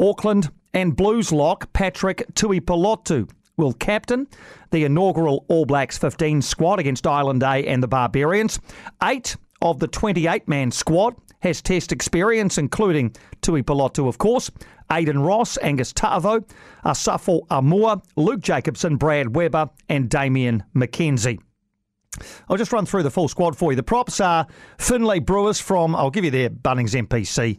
Auckland and Blues lock Patrick Tuipulotu will captain the inaugural All Blacks 15 squad against Ireland A and the Barbarians. Eight of the 28 man squad has test experience, including Tuipulotu, of course, Aidan Ross, Angus Ta'avo, Asafo Aumua, Luke Jacobson, Brad Weber, and Damian McKenzie. I'll just run through the full squad for you. The props are Finlay Brewis from, I'll give you their Bunnings NPC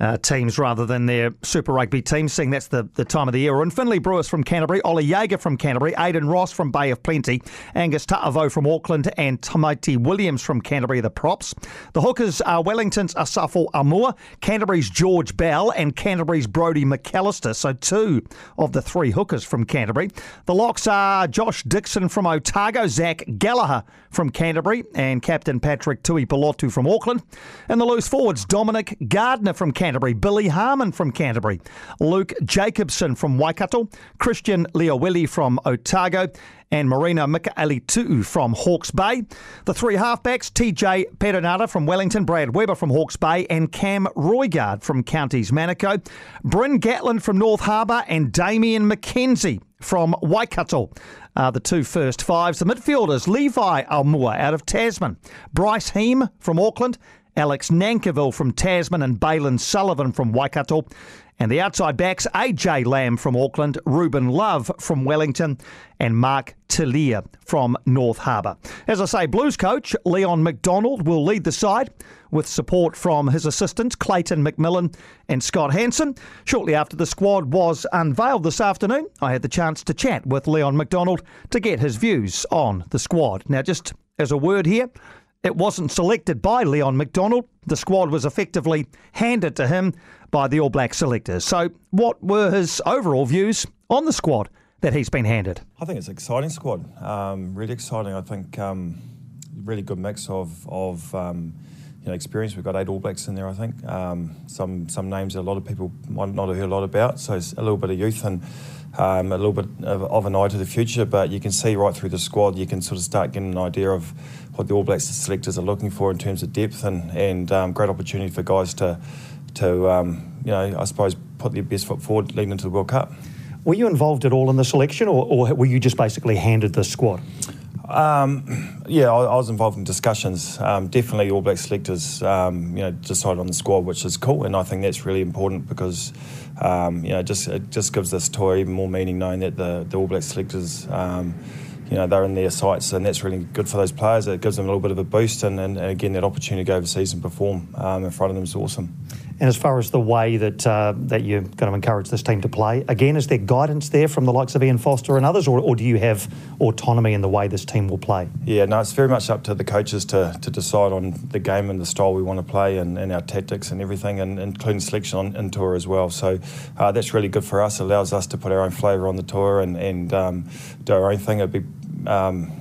uh, teams rather than their Super Rugby teams, seeing that's the, the time of the year. And Finlay Brewis from Canterbury, Ollie Jager from Canterbury, Aidan Ross from Bay of Plenty, Angus Ta'avo from Auckland, and Tamaiti Williams from Canterbury, the props. The hookers are Wellington's Asafo Aumua, Canterbury's George Bell, and Canterbury's Brodie McAlister. So two of the three hookers from Canterbury. The locks are Josh Dixon from Otago, Zach Gallagher from Canterbury, and Captain Patrick Tuipulotu from Auckland. And the loose forwards, Dominic Gardner from Canterbury. Canterbury, Billy Harmon from Canterbury, Luke Jacobson from Waikato, Christian Lio-Willie from Otago, and Marino Mikaele-Tu'u from Hawke's Bay. The three halfbacks, TJ Perenara from Wellington, Brad Weber from Hawke's Bay, and Cam Roigard from Counties Manukau. Bryn Gatland from North Harbour and Damian McKenzie from Waikato. Uh, the two first fives. The midfielders, Levi Aumua out of Tasman, Bryce Heem from Auckland, Alex Nankivell from Tasman and Bailyn Sullivan from Waikato. And the outside backs, AJ Lam from Auckland, Ruben Love from Wellington, and Mark Telea from North Harbour. As I say, Blues coach Leon MacDonald will lead the side with support from his assistants Clayton McMillan and Scott Hansen. Shortly after the squad was unveiled this afternoon, I had the chance to chat with Leon MacDonald to get his views on the squad. Now, just as a word here, it wasn't selected by Leon MacDonald. The squad was effectively handed to him by the All Black selectors. So, what were his overall views on the squad that he's been handed? I think it's an exciting squad. Um, really exciting. I think um, really good mix of of um, you know experience. We've got eight All Blacks in there. I think um, some some names that a lot of people might not have heard a lot about. So it's a little bit of youth and. Um, a little bit of, of, an eye to the future, but you can see right through the squad, you can sort of start getting an idea of what the All Blacks selectors are looking for in terms of depth and and um, great opportunity for guys to to um, you know I suppose put their best foot forward leading into the World Cup. Were you involved at all in the selection, or, or were you just basically handed the squad? Um, yeah, I, I, was involved in discussions. Um, definitely, All Black selectors, um, you know, decided on the squad, which is cool, and I think that's really important because, um, you know, just it just gives this tour even more meaning, knowing that the, the All Black selectors um, you know they're in their sights, and that's really good for those players. It gives them a little bit of a boost, and, and, and again that opportunity to go overseas and perform um, in front of them is awesome. And as far as the way that uh, that you're going to encourage this team to play, again, is there guidance there from the likes of Ian Foster and others, or, or do you have autonomy in the way this team will play? Yeah, no, it's very much up to the coaches to, to decide on the game and the style we want to play and, and our tactics and everything, and including selection on in tour as well. So uh, that's really good for us. It allows us to put our own flavour on the tour and, and um, do our own thing. It'd be um,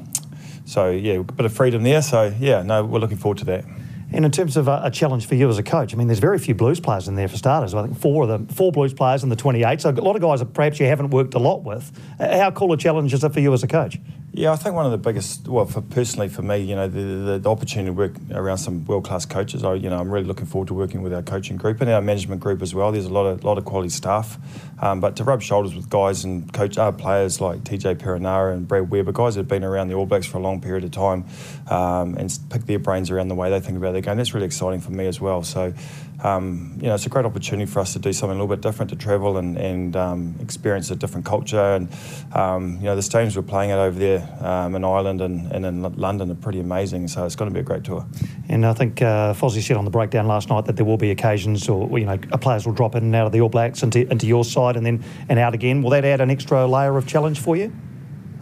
so yeah, a bit of freedom there. So yeah, no, we're looking forward to that. And in terms of a, a, challenge for you as a coach, I mean, there's very few Blues players in there for starters. I think four of them, four Blues players in the 28. So a lot of guys that perhaps you haven't worked a lot with. How cool a challenge is it for you as a coach? Yeah, I think one of the biggest, well, for personally for me, you know, the, the, the opportunity to work around some world class coaches. I, you know, I'm really looking forward to working with our coaching group and our management group as well. There's a lot of lot of quality staff, um, but to rub shoulders with guys and coach uh, players like TJ Perenara and Brad Weber, guys that have been around the All Blacks for a long period of time, um, and pick their brains around the way they think about their game. That's really exciting for me as well. So um, you know, it's a great opportunity for us to do something a little bit different, to travel and, and um, experience a different culture. And, um, you know, the stadiums we're playing at over there um, in Ireland and, and in London are pretty amazing. So it's going to be a great tour. And I think uh, Fozzie said on the breakdown last night that there will be occasions or, you know, players will drop in and out of the All Blacks into, into your side and then and out again. Will that add an extra layer of challenge for you?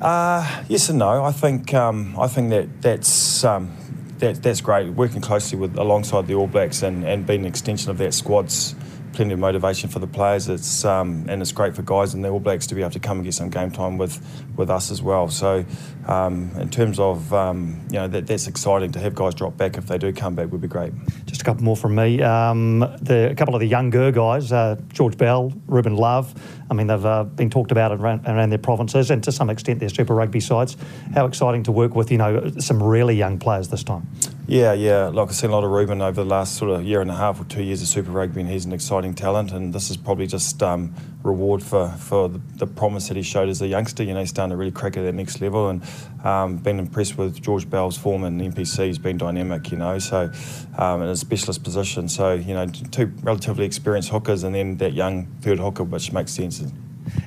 Uh, yes and no. I think um, I think that that's um, that, that's great. Working closely with alongside the All Blacks and, and being an extension of that squad's plenty of motivation for the players. It's um, and it's great for guys and the All Blacks to be able to come and get some game time with, with us as well. So um, in terms of um, you know that, that's exciting to have guys drop back if they do come back would be great. Just a couple more from me. Um, the, a couple of the younger guys, uh, George Bell, Ruben Love. I mean they've uh, been talked about around, around their provinces and to some extent their Super Rugby sides. How exciting to work with you know some really young players this time. Yeah, yeah. Like I've seen a lot of Ruben over the last sort of year and a half or two years of Super Rugby, and he's an exciting talent. And this is probably just um, reward for for the, the, promise that he showed as a youngster. You know, he's starting to really crack at that next level, and um, been impressed with George Bell's form and NPC. He's been dynamic, you know, so um, in a specialist position. So you know, two relatively experienced hookers, and then that young third hooker, which makes sense.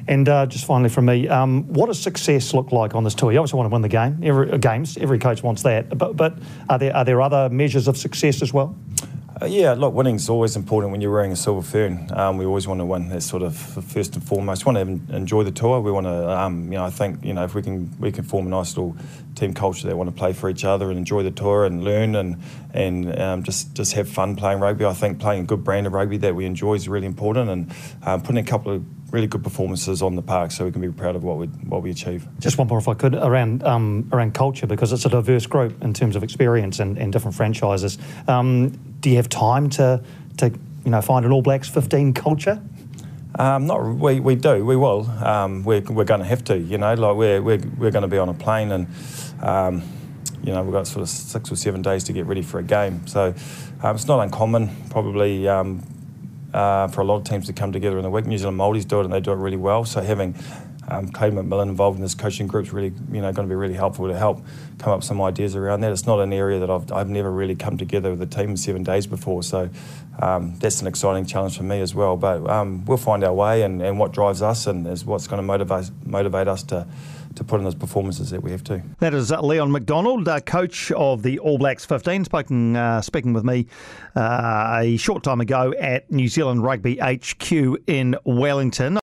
And uh, just finally from me, um, what does success look like on this tour? You obviously want to win the game, every, uh, games. Every coach wants that. But, but are there are there other measures of success as well? Uh, yeah, look, winning is always important when you're wearing a silver fern. Um, we always want to win. That's sort of first and foremost. We want to enjoy the tour. We want to, um, you know, I think, you know, if we can, we can form a nice little team culture that want to play for each other and enjoy the tour and learn and and um, just just have fun playing rugby. I think playing a good brand of rugby that we enjoy is really important, and um, putting a couple of really good performances on the park so we can be proud of what we what we achieve. Just one more, if I could, around um, around culture because it's a diverse group in terms of experience and, and different franchises. Um, do you have time to to you know find an All Blacks 15 culture? Um, not we, we do we will um, we're, we're going to have to you know like we're we're, we're going to be on a plane and um, you know we've got sort of six or seven days to get ready for a game so um, it's not uncommon probably um, uh, for a lot of teams to come together in the week. New Zealand Māoris do it and they do it really well. So having um, Clay McMillan involved in this coaching group is really, you know, going to be really helpful to help come up some ideas around that. It's not an area that I've, I've never really come together with a team in seven days before, so um, that's an exciting challenge for me as well. But um, we'll find our way and, and what drives us and is what's going to motivate motivate us to to put in those performances that we have to. That is Leon MacDonald, uh, coach of the All Blacks 15, speaking, uh, speaking with me uh, a short time ago at New Zealand Rugby HQ in Wellington.